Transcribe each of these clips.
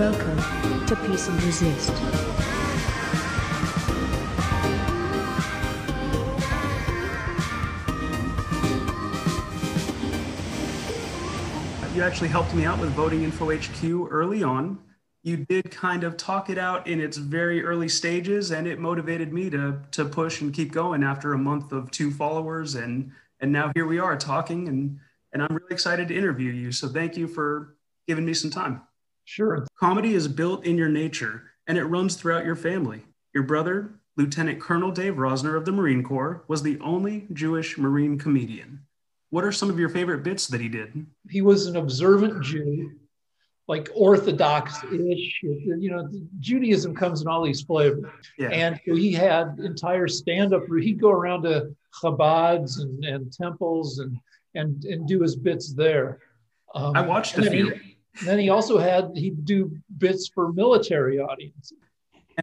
Welcome to Peace and Resist. You actually helped me out with Voting Info HQ early on. You did kind of talk it out in its very early stages, and it motivated me to to push and keep going after a month of two followers, and and now here we are talking, and and I'm really excited to interview you. So thank you for giving me some time. Sure. Comedy is built in your nature, and it runs throughout your family. Your brother, Lieutenant Colonel Dave Rosner of the Marine Corps, was the only Jewish Marine comedian. What are some of your favorite bits that he did? He was an observant Jew, like Orthodox-ish. You know, Judaism comes in all these flavors. Yeah. And so he had entire stand-up. He'd go around to Chabads and, and temples and and and do his bits there. Um, I watched a few. He, then he also had he'd do bits for military audiences.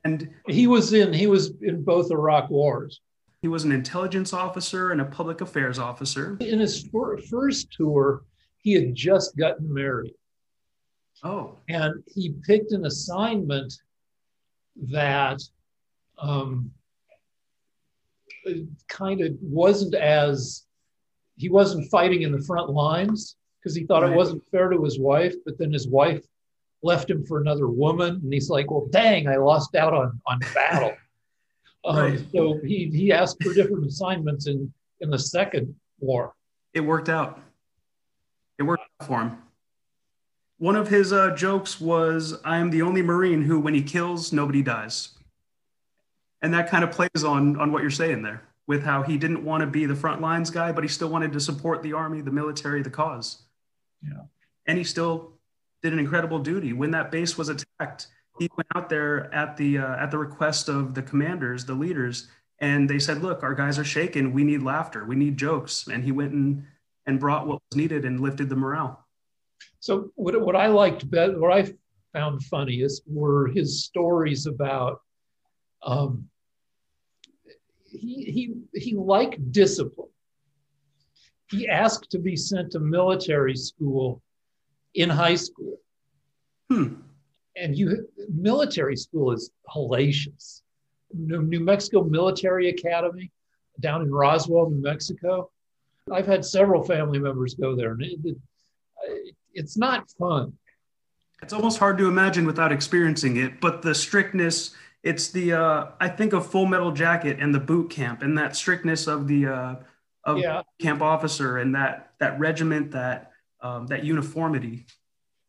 And He was in he was in both Iraq wars. he was an intelligence officer and a public affairs officer. In his fir- first tour, he had just gotten married. Oh, and he picked an assignment that um, kind of wasn't as he wasn't fighting in the front lines because he thought Right. it wasn't fair to his wife but then his wife left him for another woman and he's like well dang i lost out on on battle um, Right. so he he asked for different assignments in in the second war it worked out. It worked out for him. One of his uh, jokes was, I am the only Marine who, when he kills, nobody dies. And that kind of plays on, on what you're saying there with how he didn't want to be the front lines guy, but he still wanted to support the army, the military, the cause. Yeah. And he still did an incredible duty. When that base was attacked, he went out there at the, uh, at the request of the commanders, the leaders, and they said, look, our guys are shaken. We need laughter. We need jokes. And he went and, and brought what was needed and lifted the morale. So what, what I liked better, what I found funniest were his stories about um, he, he, he liked discipline. He asked to be sent to military school in high school. Hmm. And you military school is hellacious. New, New Mexico Military Academy down in Roswell, New Mexico. I've had several family members go there, and it, it, it's not fun. It's almost hard to imagine without experiencing it, but the strictness, it's the, uh, I think of Full Metal Jacket and the boot camp and that strictness of the, uh, of Yeah. camp officer and that, that regiment, that, um, that uniformity.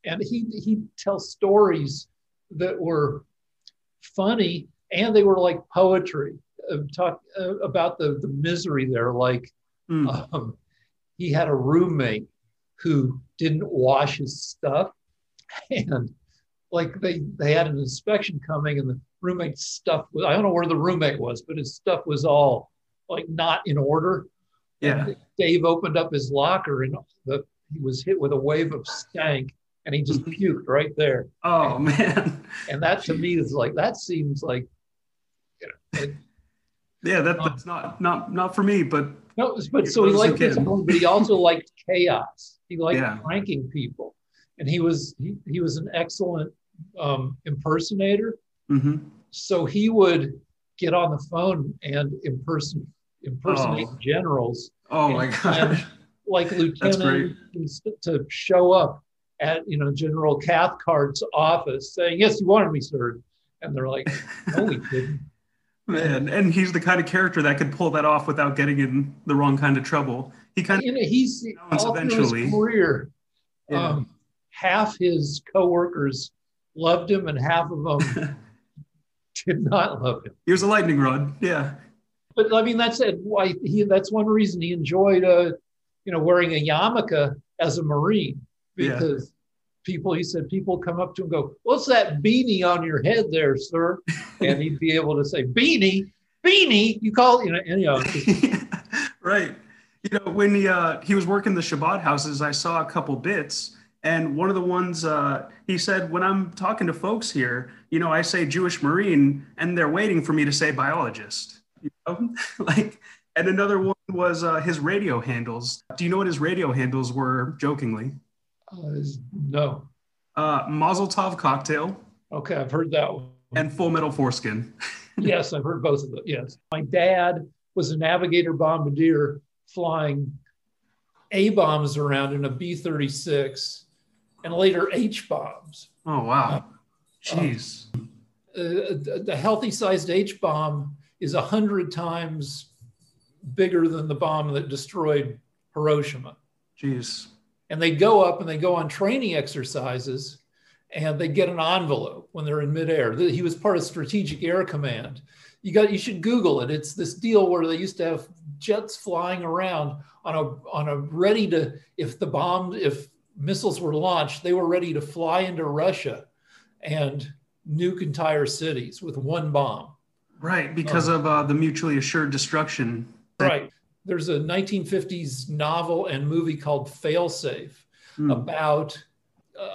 and he he tells stories that were funny and they were like poetry uh, talk uh, about the the misery there like Hmm. um, he had a roommate who didn't wash his stuff and like they they had an inspection coming and the roommate's stuff was i don't know where the roommate was but his stuff was all like not in order Yeah. and Dave opened up his locker and the, he was hit with a wave of stank and he just puked right there. Oh man. And that to me is like, that seems like, you know, like, Yeah. That, that's not, not, not for me, but no, but so he liked this, but he also liked chaos. He liked Yeah. pranking people. And he was, he, he was an excellent um, impersonator. mhm. So he would get on the phone and imperson, impersonate Oh. generals oh my God. like lieutenant to show up at you know General Cathcart's office saying, "Yes, you wanted me, sir," and they're like, "No, we didn't." Man. And he's the kind of character that could pull that off without getting in the wrong kind of trouble. He kind of, know, he's all eventually. his career. Yeah. Um, half his coworkers loved him, and half of them did not love him. he was a lightning rod. Yeah. But I mean, that's it. Why he? That's one reason he enjoyed, uh, you know, wearing a yarmulke as a Marine Yeah. because people. He said people come up to him and go, "What's that beanie on your head there, sir?" and he'd be able to say, "Beanie, beanie." You call you know, you know, right. You know, when he uh, he was working the Chabad houses, I saw a couple bits, and one of the ones uh, he said, "When I'm talking to folks here, you know, I say Jewish Marine, and they're waiting for me to say biologist." Like, and another one was uh, his radio handles. Do you know what his radio handles were? Jokingly, uh, no. Uh, Mazel Tov Cocktail Okay, I've heard that one. and Full Metal Foreskin. Yes, I've heard both of them. Yes. My dad was a navigator bombardier flying A bombs around in a B 36 and later H bombs. Oh wow, jeez. Uh, the healthy sized H bomb is a hundred times bigger than the bomb that destroyed Hiroshima. Jeez. And they go up and they go on training exercises and they get an envelope when they're in midair. He was part of Strategic Air Command. You got you should Google it. It's this deal where they used to have jets flying around on a on a ready to if the bomb if missiles were launched, they were ready to fly into Russia and nuke entire cities with one bomb. Right, because of uh, the mutually assured destruction. Right. There's a 1950s novel and movie called Failsafe Hmm. about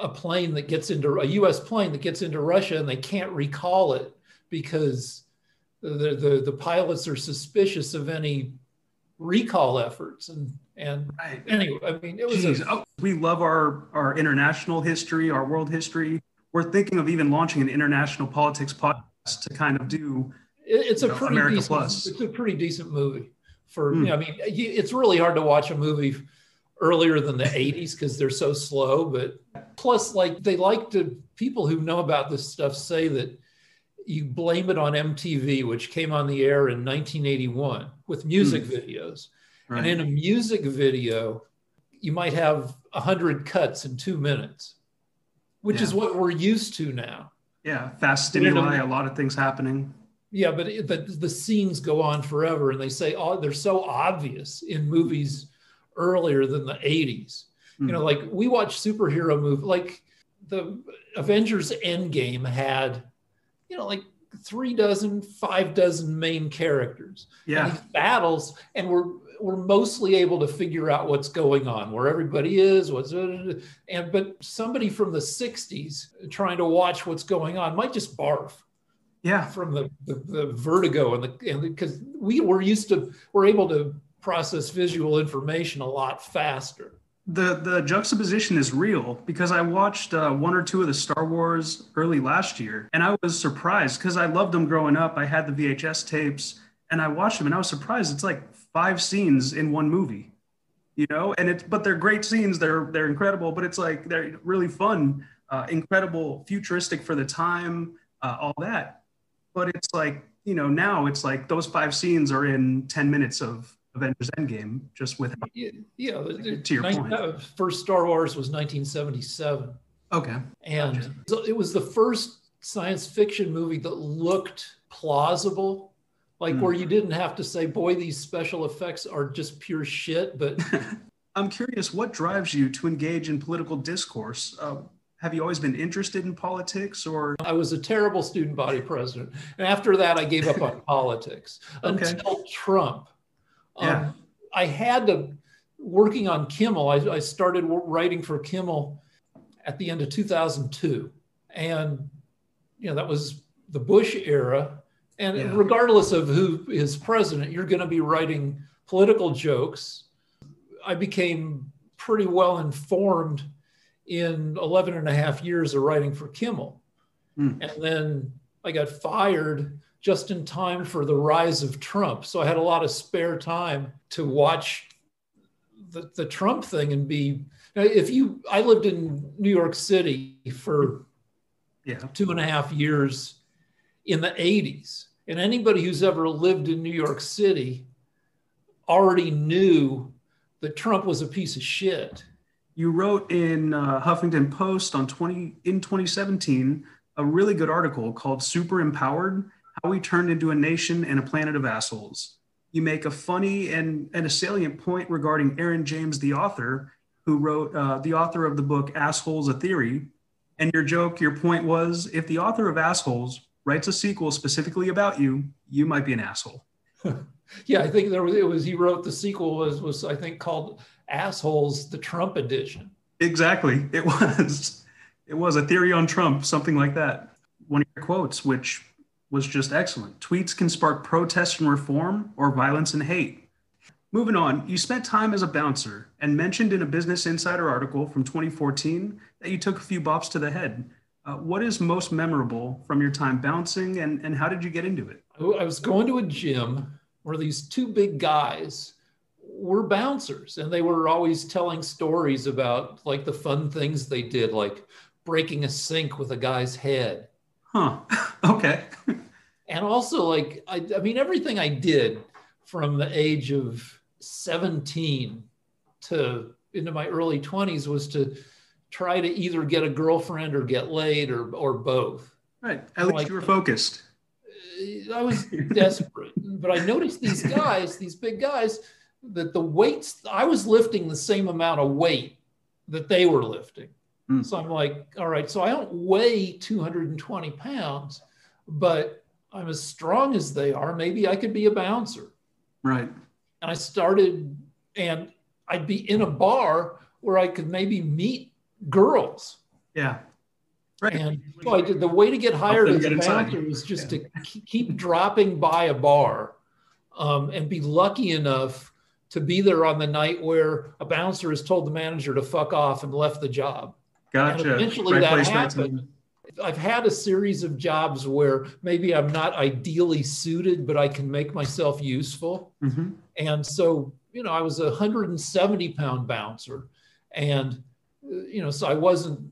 a plane that gets into a U.S. plane that gets into Russia and they can't recall it because the the, the pilots are suspicious of any recall efforts and and Right. anyway, I mean it was a, Oh, we love our, our international history, our world history. We're thinking of even launching an international politics podcast to kind of do. It- it's a know, pretty America decent Plus. it's a pretty decent movie for Hmm. you know, I mean it's really hard to watch a movie earlier than the 80s because they're so slow but plus like they like to people who know about this stuff say that you blame it on MTV which came on the air in 1981 with music videos and in a music video you might have 100 cuts in 2 minutes which is what we're used to now yeah, fast But a- stimuli, a lot of things happening. Yeah, but it, the, the scenes go on forever, and they say oh, they're so obvious in movies earlier than the 80s. Hmm. You know, like we watch superhero movie, like the Avengers Endgame had, you know, like three dozen, five dozen main characters. Yeah, these battles, and we're we're mostly able to figure out what's going on, where everybody is, what's and but somebody from the 60s trying to watch what's going on might just barf yeah, from the, the, the vertigo and the and because we were used to we're able to process visual information a lot faster. the the juxtaposition is real because I watched uh, one or two of the Star Wars early last year, and I was surprised because I loved them growing up. I had the VHS tapes, and I watched them, and I was surprised. It's like five scenes in one movie, you know, and it's but they're great scenes. They're they're incredible, but it's like they're really fun, uh, incredible, futuristic for the time, uh, all that. But it's like you know now it's like those five scenes are in ten minutes of Avengers Endgame, just with Yeah, yeah To your point. uh, first Star Wars was 1977, okay. and Gotcha. so it was the first science fiction movie that looked plausible, like Hmm. where you didn't have to say, "Boy, these special effects are just pure shit," but I'm curious, what drives you to engage in political discourse? Uh, have you always been interested in politics, or I was a terrible student body president. And after that, I gave up on politics Okay. until Trump. Um, Yeah. I had to, working on Kimmel, I, I started writing for Kimmel at the end of 2002. And, you know, that was the Bush era. And Yeah. regardless of who is president, you're going to be writing political jokes. I became pretty well informed in 11 and a half years of writing for Kimmel. Hmm. And then I got fired just in time for the rise of Trump. So I had a lot of spare time to watch the, the Trump thing and be. If you, I lived in New York City for yeah, two and a half years in the 80s. And anybody who's ever lived in New York City already knew that Trump was a piece of shit. You wrote in uh, Huffington Post on 20 in 2017 a really good article called "Super Empowered: How We Turned into a Nation and a Planet of Assholes." You make a funny and, and a salient point regarding Aaron James, the author, who wrote uh, the author of the book "Assholes: A Theory." And your joke, your point was, if the author of Assholes writes a sequel specifically about you, you might be an asshole. Yeah, I think there was, it was, he wrote the sequel was, was, I think called Assholes, the Trump edition. Exactly. It was. It was a theory on Trump, something like that. One of your quotes, which was just excellent. Tweets can spark protest and reform or violence and hate. moving on, you spent time as a bouncer and mentioned in a Business Insider article from 2014 that you took a few bops to the head. Uh, what is most memorable from your time bouncing and, and how did you get into it? I was going to a gym where these two big guys were bouncers and they were always telling stories about like the fun things they did, like breaking a sink with a guy's head. Huh. okay. and also, like, I, I mean, everything I did from the age of 17 to into my early 20s was to try to either get a girlfriend or get laid or or both. Right. At least like, you were focused. I was desperate, but I noticed these guys, these big guys, that the weights I was lifting the same amount of weight that they were lifting. Mm. So I'm like, all right, so I don't weigh 220 pounds, but I'm as strong as they are. Maybe I could be a bouncer. Right. And I started, and I'd be in a bar where I could maybe meet girls. Yeah. Right. And so I did, the way to get hired as a bouncer was just yeah. to keep dropping by a bar um, and be lucky enough to be there on the night where a bouncer has told the manager to fuck off and left the job. Gotcha. And eventually right that happened. I've had a series of jobs where maybe I'm not ideally suited, but I can make myself useful. Mm-hmm. And so, you know, I was a 170 pound bouncer. And you know, so I wasn't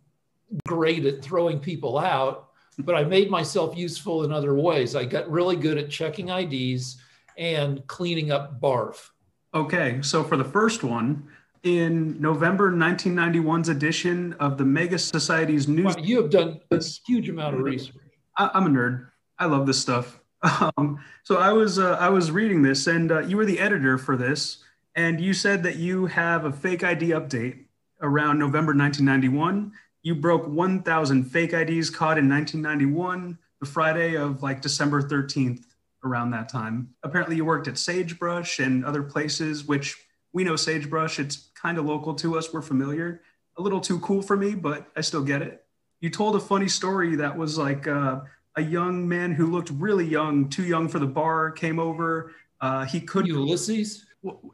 great at throwing people out, but I made myself useful in other ways. I got really good at checking IDs and cleaning up barf. Okay, so for the first one, in November 1991's edition of the Mega Society's Noesis. Wow, you have done a huge amount of research. I, am a nerd. I love this stuff. Um, so I was uh, I was reading this, and uh, you were the editor for this, and you said that you have a fake ID update around November 1991. You broke 1,000 fake IDs caught in 1991, the Friday of like December 13th, around that time. Apparently, you worked at Sagebrush and other places, which we know Sagebrush. It's kind of local to us. We're familiar. A little too cool for me, but I still get it. You told a funny story that was like uh, a young man who looked really young, too young for the bar, came over. Uh, he could Ulysses.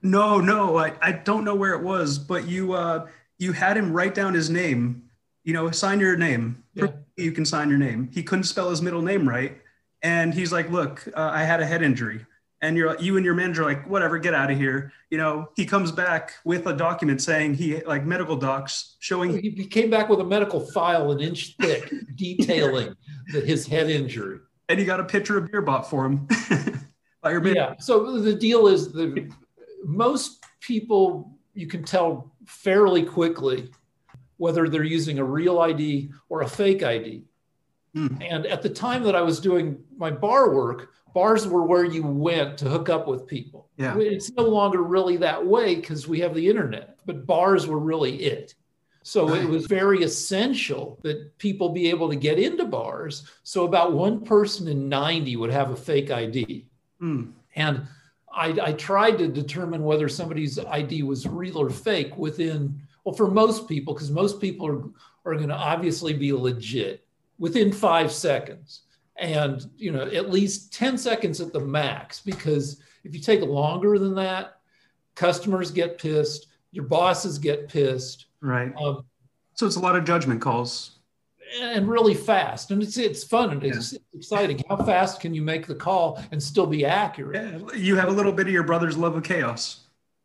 No, no, I, I don't know where it was, but you uh, you had him write down his name, you know, sign your name. Yeah. You can sign your name. He couldn't spell his middle name right. And he's like, look, uh, I had a head injury. And you're you and your manager like, whatever, get out of here. You know, he comes back with a document saying he like medical docs showing he came back with a medical file an inch thick detailing that his head injury. And he got a picture of beer bought for him. by your yeah. So the deal is the most people you can tell fairly quickly whether they're using a real ID or a fake ID. Mm. And at the time that I was doing my bar work, bars were where you went to hook up with people. Yeah. It's no longer really that way because we have the internet, but bars were really it. So it was very essential that people be able to get into bars. So about one person in 90 would have a fake ID. Mm. And I, I, tried to determine whether somebody's ID was real or fake within, well, for most people, because most people are, are going to obviously be legit within five seconds. And, you know, at least 10 seconds at the max, because if you take longer than that, customers get pissed, your bosses get pissed. Right. Um, so it's a lot of judgment calls and really fast. And it's it's fun and it's yeah. exciting. How fast can you make the call and still be accurate? Yeah. You have a little bit of your brother's love of chaos.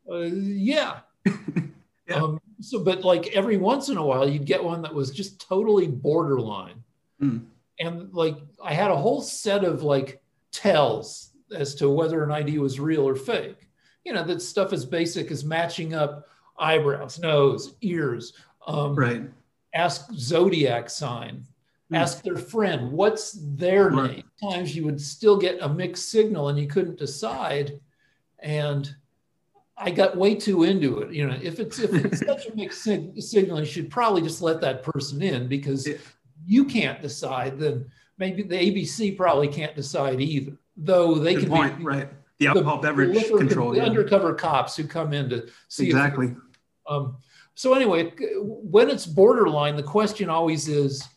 Uh, yeah. yeah. Um, so, but like every once in a while, you'd get one that was just totally borderline. Mm. And like I had a whole set of like tells as to whether an ID was real or fake. You know, that stuff as basic as matching up eyebrows, nose, ears. Um, right ask zodiac sign, mm. ask their friend, what's their right. name? Times you would still get a mixed signal and you couldn't decide. And I got way too into it. You know, if it's if it's such a mixed sig- signal, you should probably just let that person in because yeah. You can't decide. Then maybe the ABC probably can't decide either. Though they Good can point, be right. The alcohol the beverage control, the yeah. undercover cops who come in to see exactly. Um, so anyway, when it's borderline, the question always is,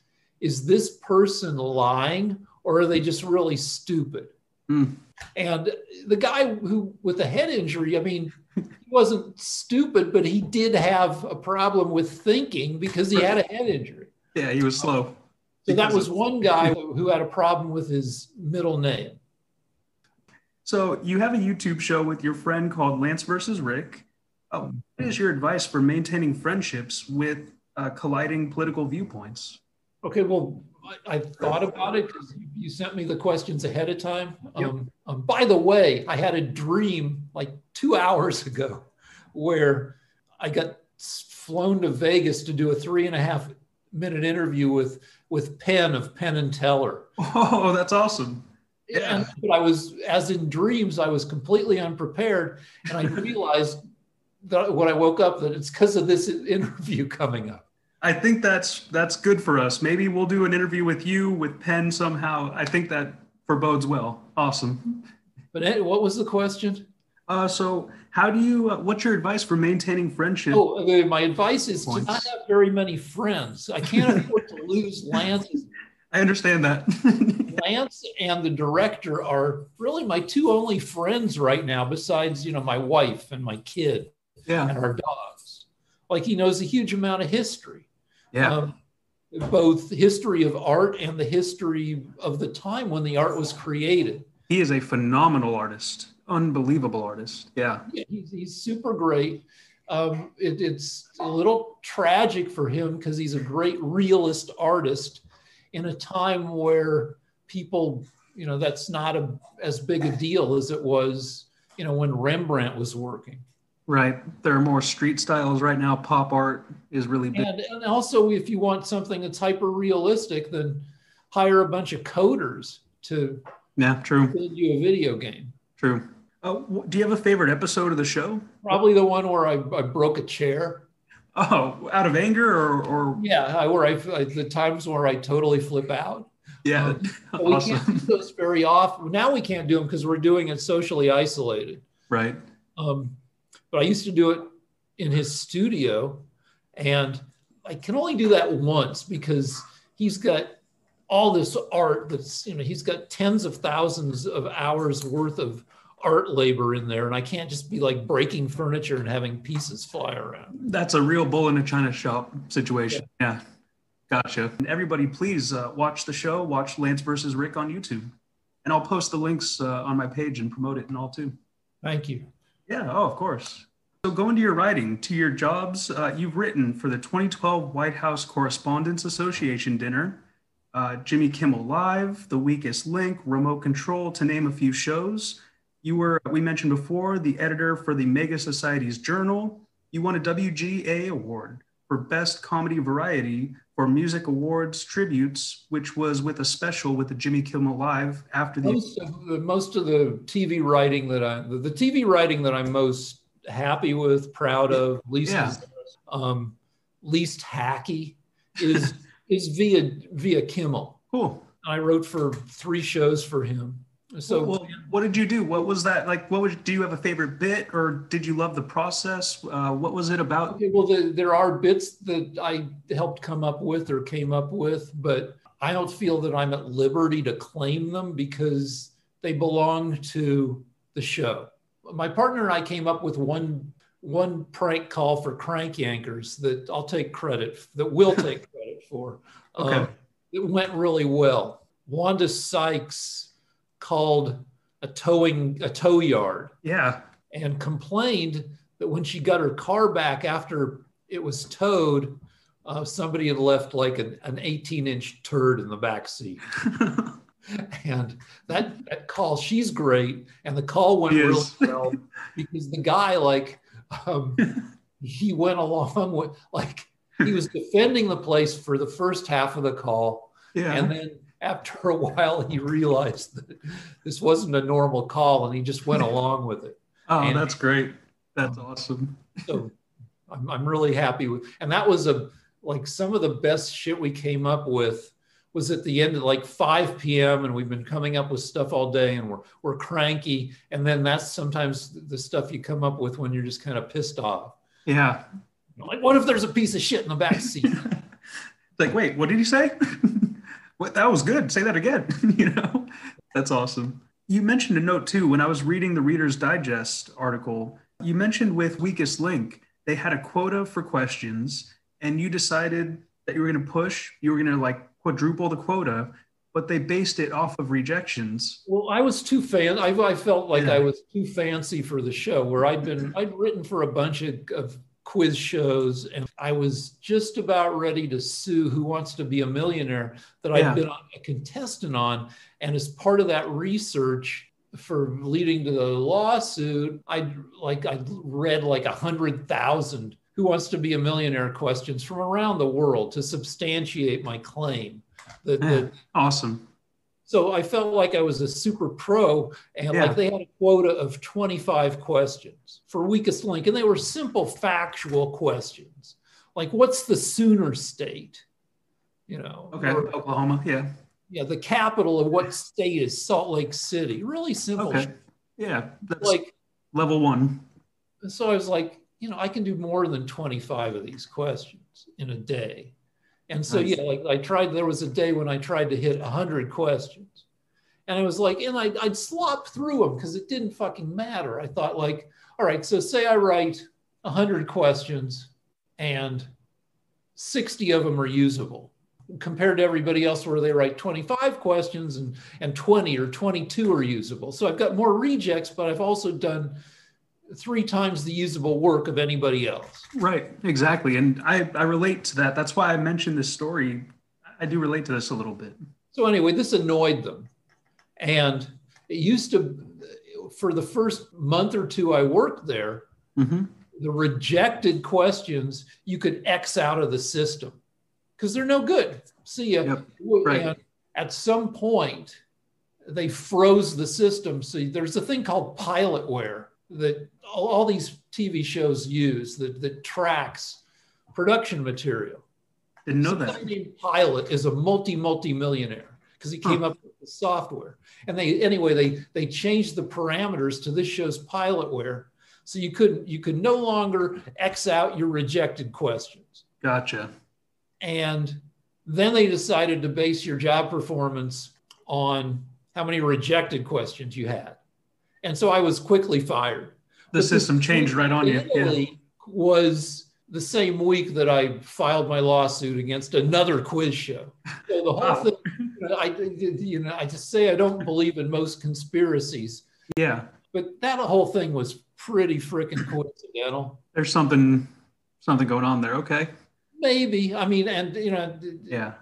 is this person lying or are they just really stupid? Mm. And the guy who with the head injury, I mean, he wasn't stupid, but he did have a problem with thinking because he had a head injury. Yeah, he was slow. So that was of- one guy who had a problem with his middle name. So you have a YouTube show with your friend called Lance versus Rick. Uh, what is your advice for maintaining friendships with uh, colliding political viewpoints? Okay, well, I, I thought about it because you sent me the questions ahead of time. Yep. Um, um, by the way, I had a dream like two hours ago where I got flown to Vegas to do a three and a half minute interview with with Penn of Penn and Teller. Oh, that's awesome. Yeah. And, but I was, as in dreams, I was completely unprepared, and I realized that when I woke up that it's because of this interview coming up. I think that's that's good for us. Maybe we'll do an interview with you with Penn somehow. I think that forebodes well. Awesome. But eh, what was the question? Uh, so, how do you? Uh, what's your advice for maintaining friendship? Oh, my advice is to not have very many friends. I can't afford to lose Lance. I understand that. Lance and the director are really my two only friends right now, besides you know my wife and my kid yeah, and our dogs. Like he knows a huge amount of history. yeah, um, both history of art and the history of the time when the art was created. he is a phenomenal artist, unbelievable artist. Yeah, Yeah, he's, he's super great. Um, it, it's a little tragic for him because he's a great realist artist in a time where people, you know, that's not a, as big a deal as it was, you know, when Rembrandt was working. right. There are more street styles right now. Pop art is really big. And, and also, if you want something that's hyper realistic, then hire a bunch of coders to Yeah, true, build you a video game. true. Uh, do you have a favorite episode of the show? Probably the one where I, I broke a chair. Oh, out of anger or, or Yeah, I, where I, I the times where I totally flip out. yeah, But we can't do those very often. Now we can't do them because we're doing it socially isolated. Right. Um, but I used to do it in his studio, and I can only do that once because he's got all this art that's you know he's got tens of thousands of hours worth of art labor in there, and I can't just be like breaking furniture and having pieces fly around. That's a real bull in a china shop situation. Yeah. Gotcha. And everybody, please uh, watch the show. Watch Lance versus Rick on YouTube. And I'll post the links uh, on my page and promote it and all too. Thank you. Yeah. Oh, of course. So going to your writing, to your jobs, uh, you've written for the 2012 White House Correspondents Association dinner, uh, Jimmy Kimmel Live, The Weakest Link, Remote Control, to name a few shows. You were, we mentioned before, the editor for the Mega Society's Journal. You won a WGA award for Best Comedy Variety for Music Awards Tributes, which was with a special with the Jimmy Kimmel Live after the. Most of the, most of the TV writing that I the, the TV writing that I'm most happy with, proud of, least Yeah. um, least hacky is is via via Kimmel. Cool. I wrote for three shows for him. So well, what did you do? What was that like? What was? Do you have a favorite bit, or did you love the process? Uh, what was it about? Okay, well, the, there are bits that I helped come up with or came up with, but I don't feel that I'm at liberty to claim them because they belong to the show. My partner and I came up with one one prank call for crank yankers that I'll take credit that we'll take credit for. Um, Okay. it went really well. Wanda Sykes called a towing a tow yard Yeah. and complained that when she got her car back after it was towed, uh, somebody had left like an, an 18 inch turd in the back seat. And that, that call, she's great. And the call went really well because the guy, like, um, he went along with, like, he was defending the place for the first half of the call. yeah. And then after a while, he realized that this wasn't a normal call and he just went along with it. oh, and- that's great. That's um, awesome. so I'm, I'm really happy with and that was a like some of the best shit we came up with was at the end of like 5 p.m and we've been coming up with stuff all day and we're we're cranky and then that's sometimes the stuff you come up with when you're just kind of pissed off Yeah. like what if there's a piece of shit in the back seat like, wait, what did you say? what? That was good. Say that again. you know, that's awesome. You mentioned a note too. When I was reading the Reader's Digest article, you mentioned with Weakest Link, they had a quota for questions, and you decided that you were going to push, you were going to like quadruple the quota, but they based it off of rejections. Well, I was too fan. I, I felt like Yeah. I was too fancy for the show. Where I'd been, I'd written for a bunch of, of quiz shows, and I was just about ready to sue Who Wants to Be a Millionaire that I'd been a contestant on. And as part of that research for leading to the lawsuit, I like I read like a hundred thousand Who Wants to Be a Millionaire questions from around the world to substantiate my claim that, Yeah. that Awesome. So I felt like I was a super pro, and Yeah. like they had a quota of 25 questions for weakest link, and they were simple factual questions, like what's the Sooner State, you know? Okay. or, Oklahoma. Yeah. yeah, the capital of what state is Salt Lake City? Really simple. Okay. Yeah. That's Like level one. so, I was like, you know, I can do more than 25 of these questions in a day. And so, Nice. yeah, like I tried, there was a day when I tried to hit 100 questions. And I was like, and I'd, I'd slop through them because it didn't fucking matter. I thought, like, all right, so say I write 100 questions and 60 of them are usable compared to everybody else where they write 25 questions and, and 20 or 22 are usable. So I've got more rejects, but I've also done three times the usable work of anybody else. Right. Exactly. And I, I relate to that. That's why I mentioned this story. I do relate to this a little bit. So anyway, this annoyed them. And it used to, for the first month or two I worked there, hmm the rejected questions you could X out of the system because they're no good. See ya. Yep, right. And at some point, they froze the system. So there's a thing called pilotware that all, all these TV shows use that, that tracks production material. Didn't know Some that. named Pilot is a multi multi millionaire because he came Huh. up with the software. And they anyway they they changed the parameters to this show's pilotware, so you couldn't you could no longer X out your rejected questions. Gotcha. And then they decided to base your job performance on how many rejected questions you had. And so I was quickly fired. The But system changed right on you. Yeah. Was the same week that I filed my lawsuit against another quiz show. So the whole Wow. thing, you know, I, you know, I just say I don't believe in most conspiracies, Yeah. but that whole thing was pretty freaking coincidental. There's something something going on there. Okay. Maybe. I mean, and you know, Yeah.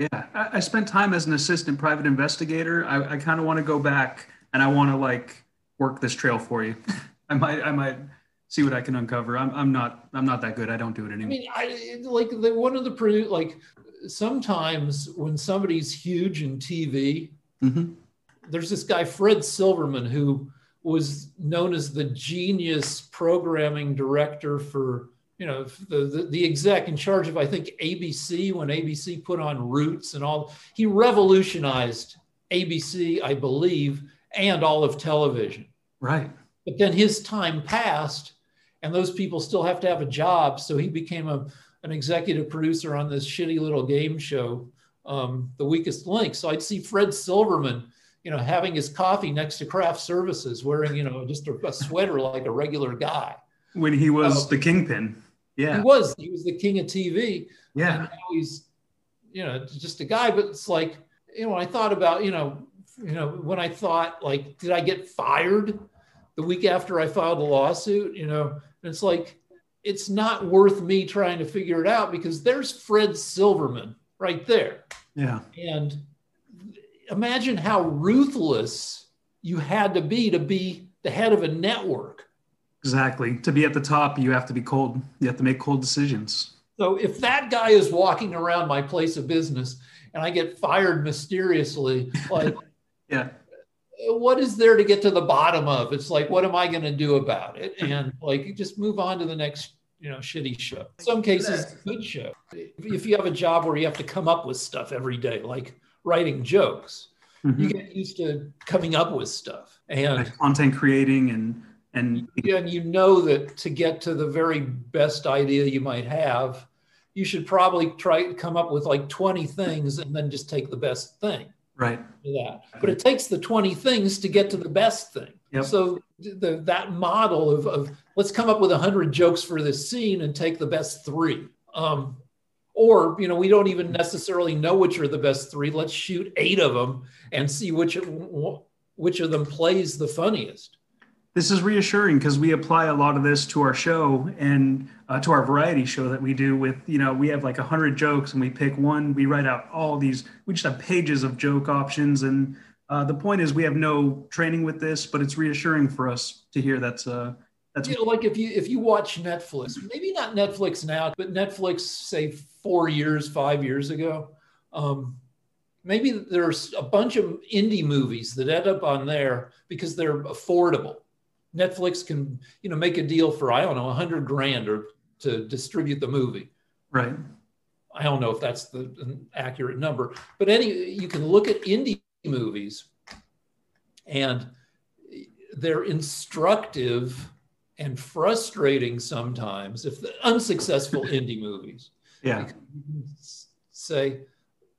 Yeah. I, I spent time as an assistant private investigator. I, I kind of want to go back and I want to like work this trail for you. I might I might see what I can uncover. I'm, I'm not I'm not that good. I don't do it anymore. I mean, I like the one of the produ- like sometimes when somebody's huge in TV, hmm there's this guy Fred Silverman who was known as the genius programming director for you know the, the the exec in charge of I think ABC when ABC put on Roots and all. He revolutionized ABC, I believe, and all of television. Right. But then his time passed, and those people still have to have a job. So he became a, an executive producer on this shitty little game show, um, The Weakest Link. So I'd see Fred Silverman, you know, having his coffee next to craft services, wearing, you know, just a, a sweater like a regular guy. When he was Oh. the kingpin. Yeah. He was, he was the king of TV. Yeah. And now he's, you know, just a guy. But it's like, you know, I thought about, you know, you know, when I thought like, did I get fired the week after I filed a lawsuit? You know, and it's like, it's not worth me trying to figure it out because there's Fred Silverman right there. Yeah. And imagine how ruthless you had to be to be the head of a network. Exactly. To be at the top, you have to be cold. You have to make cold decisions. So if that guy is walking around my place of business and I get fired mysteriously, like Yeah. what is there to get to the bottom of? It's like, what am I going to do about it? And like, just move on to the next, you know, shitty show. In some cases, good show. If you have a job where you have to come up with stuff every day, like writing jokes, Mhm. you get used to coming up with stuff. And Like content creating and and and you know that to get to the very best idea you might have, you should probably try to come up with like 20 things and then just take the best thing. Right. that. But it takes the 20 things to get to the best thing. Yep. So the, that model of, of let's come up with 100 jokes for this scene and take the best three. Um, or, you know, we don't even necessarily know which are the best three. Let's shoot eight of them and see which, which of them plays the funniest. This is reassuring because we apply a lot of this to our show and uh, to our variety show that we do with, you know, we have like 100 jokes and we pick one, we write out all these, we just have pages of joke options. And uh, the point is we have no training with this, but it's reassuring for us to hear that's, uh, that's you know, like if you if you watch Netflix, maybe not Netflix now, but Netflix say four years, five years ago, um, maybe there's a bunch of indie movies that end up on there because they're affordable Netflix can, you know, make a deal for I don't know, a hundred grand or to distribute the movie. Right. I don't know if that's the an accurate number, but any you can look at indie movies, and they're instructive and frustrating sometimes if the unsuccessful indie movies. Yeah. Say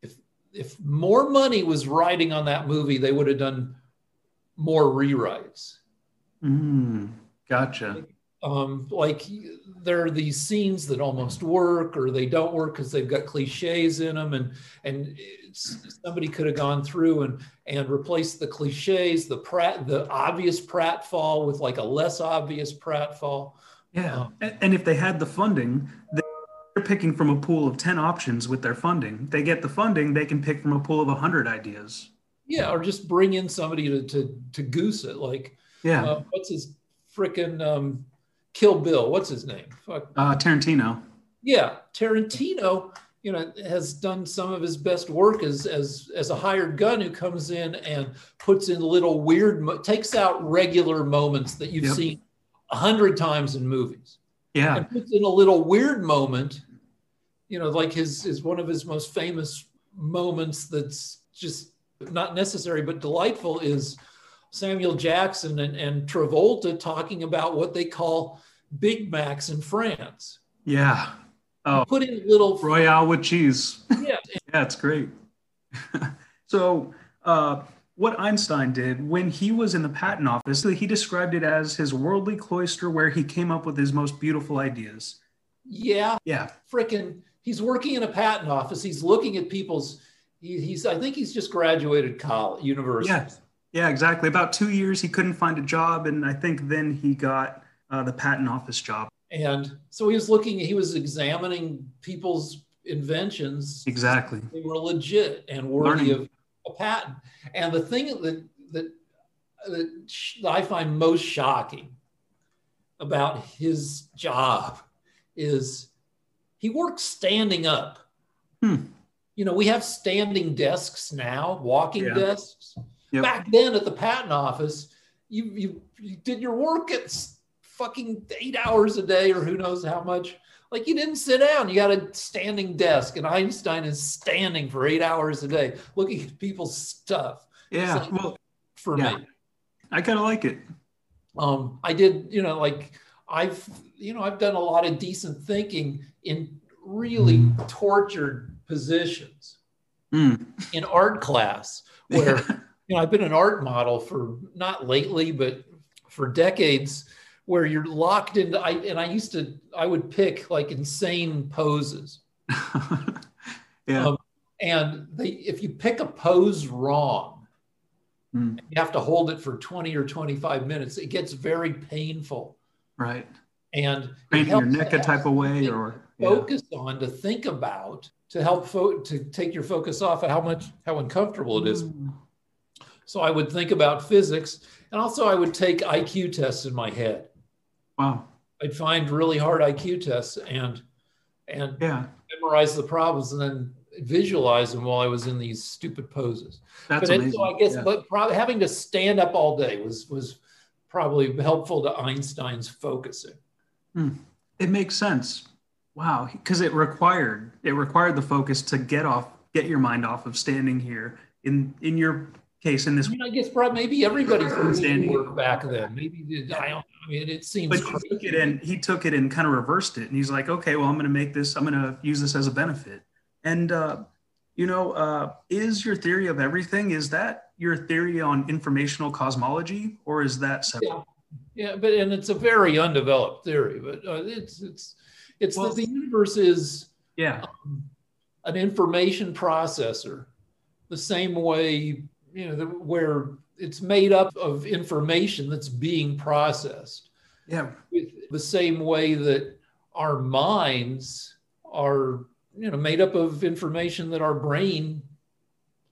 if if more money was riding on that movie, they would have done more rewrites Mm, gotcha. Um, like there are these scenes that almost work or they don't work because they've got cliches in them and and somebody could have gone through and and replaced the cliches the prat the obvious pratfall with like a less obvious pratfall. Yeah um, and, and if they had the funding they're picking from a pool of 10 options with their funding. They get the funding they can pick from a pool of 100 ideas. Yeah or just bring in somebody to to, to goose it like yeah. Uh, what's his freaking um, Kill Bill? What's his name? Fuck. Uh, Tarantino. Yeah, Tarantino. You know, has done some of his best work as as as a hired gun who comes in and puts in little weird, takes out regular moments that you've yep. seen a hundred times in movies. Yeah, and puts in a little weird moment. You know, like his is one of his most famous moments. That's just not necessary but delightful. Is Samuel Jackson and, and Travolta talking about what they call Big Macs in France. Yeah. Oh, put in little Royale with cheese. Yeah. yeah, it's great. so, uh, what Einstein did when he was in the patent office, he described it as his worldly cloister where he came up with his most beautiful ideas. Yeah. Yeah. Frickin', he's working in a patent office. He's looking at people's, he, he's, I think he's just graduated college, university. Yeah. Yeah, exactly. About two years, he couldn't find a job, and I think then he got uh, the patent office job. And so he was looking, he was examining people's inventions. Exactly. They were legit and worthy Learning. of a patent. And the thing that, that, that I find most shocking about his job is he works standing up. Hmm. You know, we have standing desks now, walking yeah. desks. Yep. Back then at the patent office, you, you, you did your work at fucking eight hours a day or who knows how much. Like you didn't sit down, you got a standing desk, and Einstein is standing for eight hours a day looking at people's stuff. Yeah, like, well, for yeah. me, I kind of like it. Um, I did, you know, like I've, you know, I've done a lot of decent thinking in really tortured positions mm. in art class where you know, I've been an art model for not lately, but for decades, where you're locked into. I and I used to, I would pick like insane poses. yeah. Um, and they, if you pick a pose wrong, mm. you have to hold it for 20 or 25 minutes. It gets very painful. Right. And painting your neck a type of way, or focus yeah. on to think about to help fo- to take your focus off of how much how uncomfortable it is. Mm. So I would think about physics, and also I would take IQ tests in my head. Wow. I'd find really hard IQ tests and and yeah. memorize the problems and then visualize them while I was in these stupid poses. That's but amazing. so I guess, yeah. but probably having to stand up all day was was probably helpful to Einstein's focusing. Hmm. It makes sense. Wow, because it required it required the focus to get off, get your mind off of standing here in in your case in this. I, mean, I guess probably maybe everybody's standing work back then. Maybe I don't. I mean, it seems. But he took it and he took it and kind of reversed it, and he's like, okay, well, I'm going to make this. I'm going to use this as a benefit. And uh, You know, uh, is your theory of everything, is that your theory on informational cosmology or is that separate? Yeah, yeah but and it's a very undeveloped theory, but uh, it's, it's, it's well, that the universe is yeah. Um, an information processor, the same way, you know, the, where it's made up of information that's being processed. Yeah. The same way that our minds are, you know, made up of information that our brain,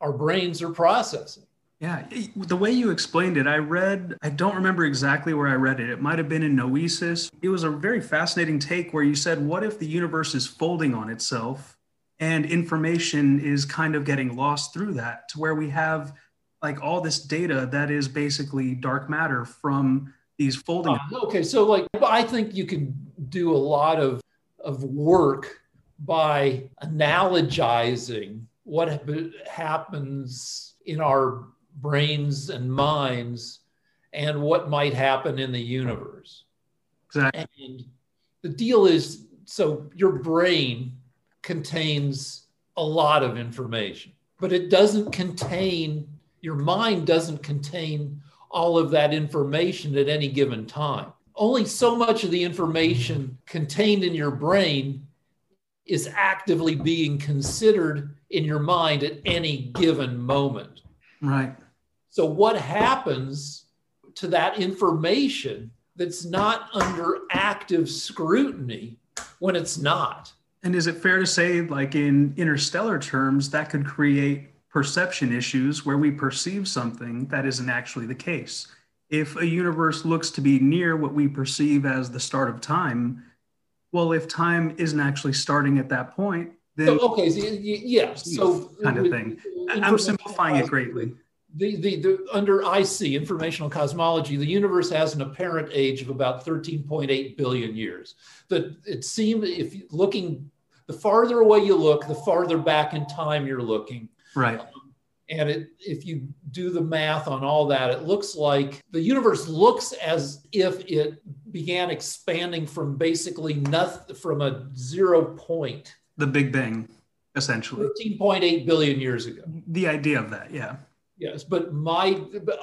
our brains are processing. Yeah, the way you explained it, I read, I don't remember exactly where I read it. It might have been in Noesis. It was a very fascinating take where you said, What if the universe is folding on itself and information is kind of getting lost through that to where we have like all this data that is basically dark matter from these folding. Uh, okay, so like I think you can do a lot of of work by analogizing what happens in our brains and minds and what might happen in the universe. Exactly. And the deal is so your brain contains a lot of information, but it doesn't contain your mind doesn't contain all of that information at any given time. Only so much of the information contained in your brain is actively being considered in your mind at any given moment. Right. So, what happens to that information that's not under active scrutiny when it's not? And is it fair to say, like in interstellar terms, that could create perception issues where we perceive something that isn't actually the case. If a universe looks to be near what we perceive as the start of time, well, if time isn't actually starting at that point, then so, okay, so, yeah, so kind of thing. I'm simplifying it greatly. The, the, the under IC informational cosmology, the universe has an apparent age of about 13.8 billion years. That it seemed if looking the farther away you look, the farther back in time you're looking. Right. Um, and it, if you do the math on all that, it looks like the universe looks as if it began expanding from basically nothing, from a zero point. The Big Bang, essentially. 13.8 billion years ago. The idea of that, yeah. Yes, but my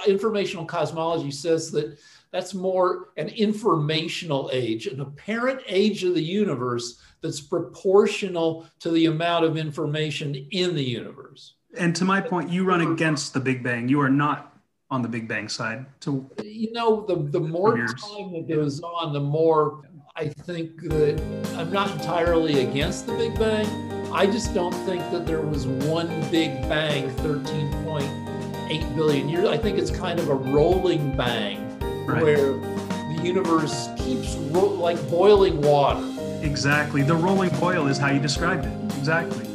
informational cosmology says that that's more an informational age, an apparent age of the universe that's proportional to the amount of information in the universe. And to my point, you run against the Big Bang. You are not on the Big Bang side. To you know, the the more time that goes on, the more I think that I'm not entirely against the Big Bang. I just don't think that there was one Big Bang 13.8 billion years. I think it's kind of a rolling bang right. where the universe keeps ro- like boiling water. Exactly. The rolling boil is how you described it. Exactly.